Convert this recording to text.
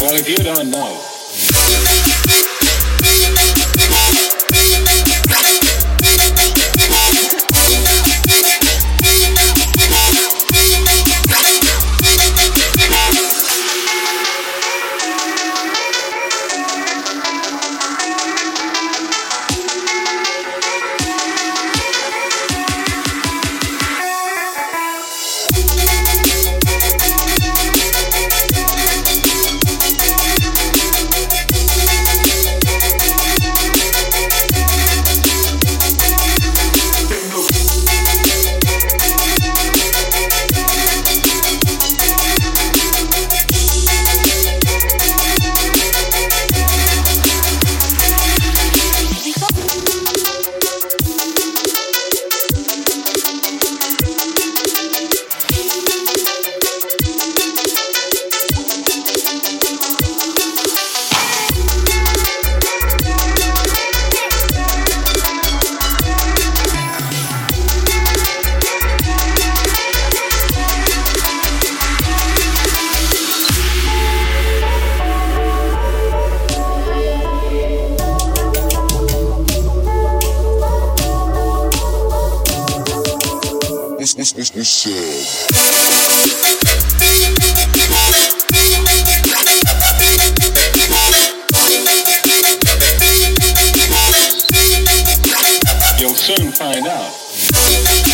Well, if you don't know, you'll soon find out.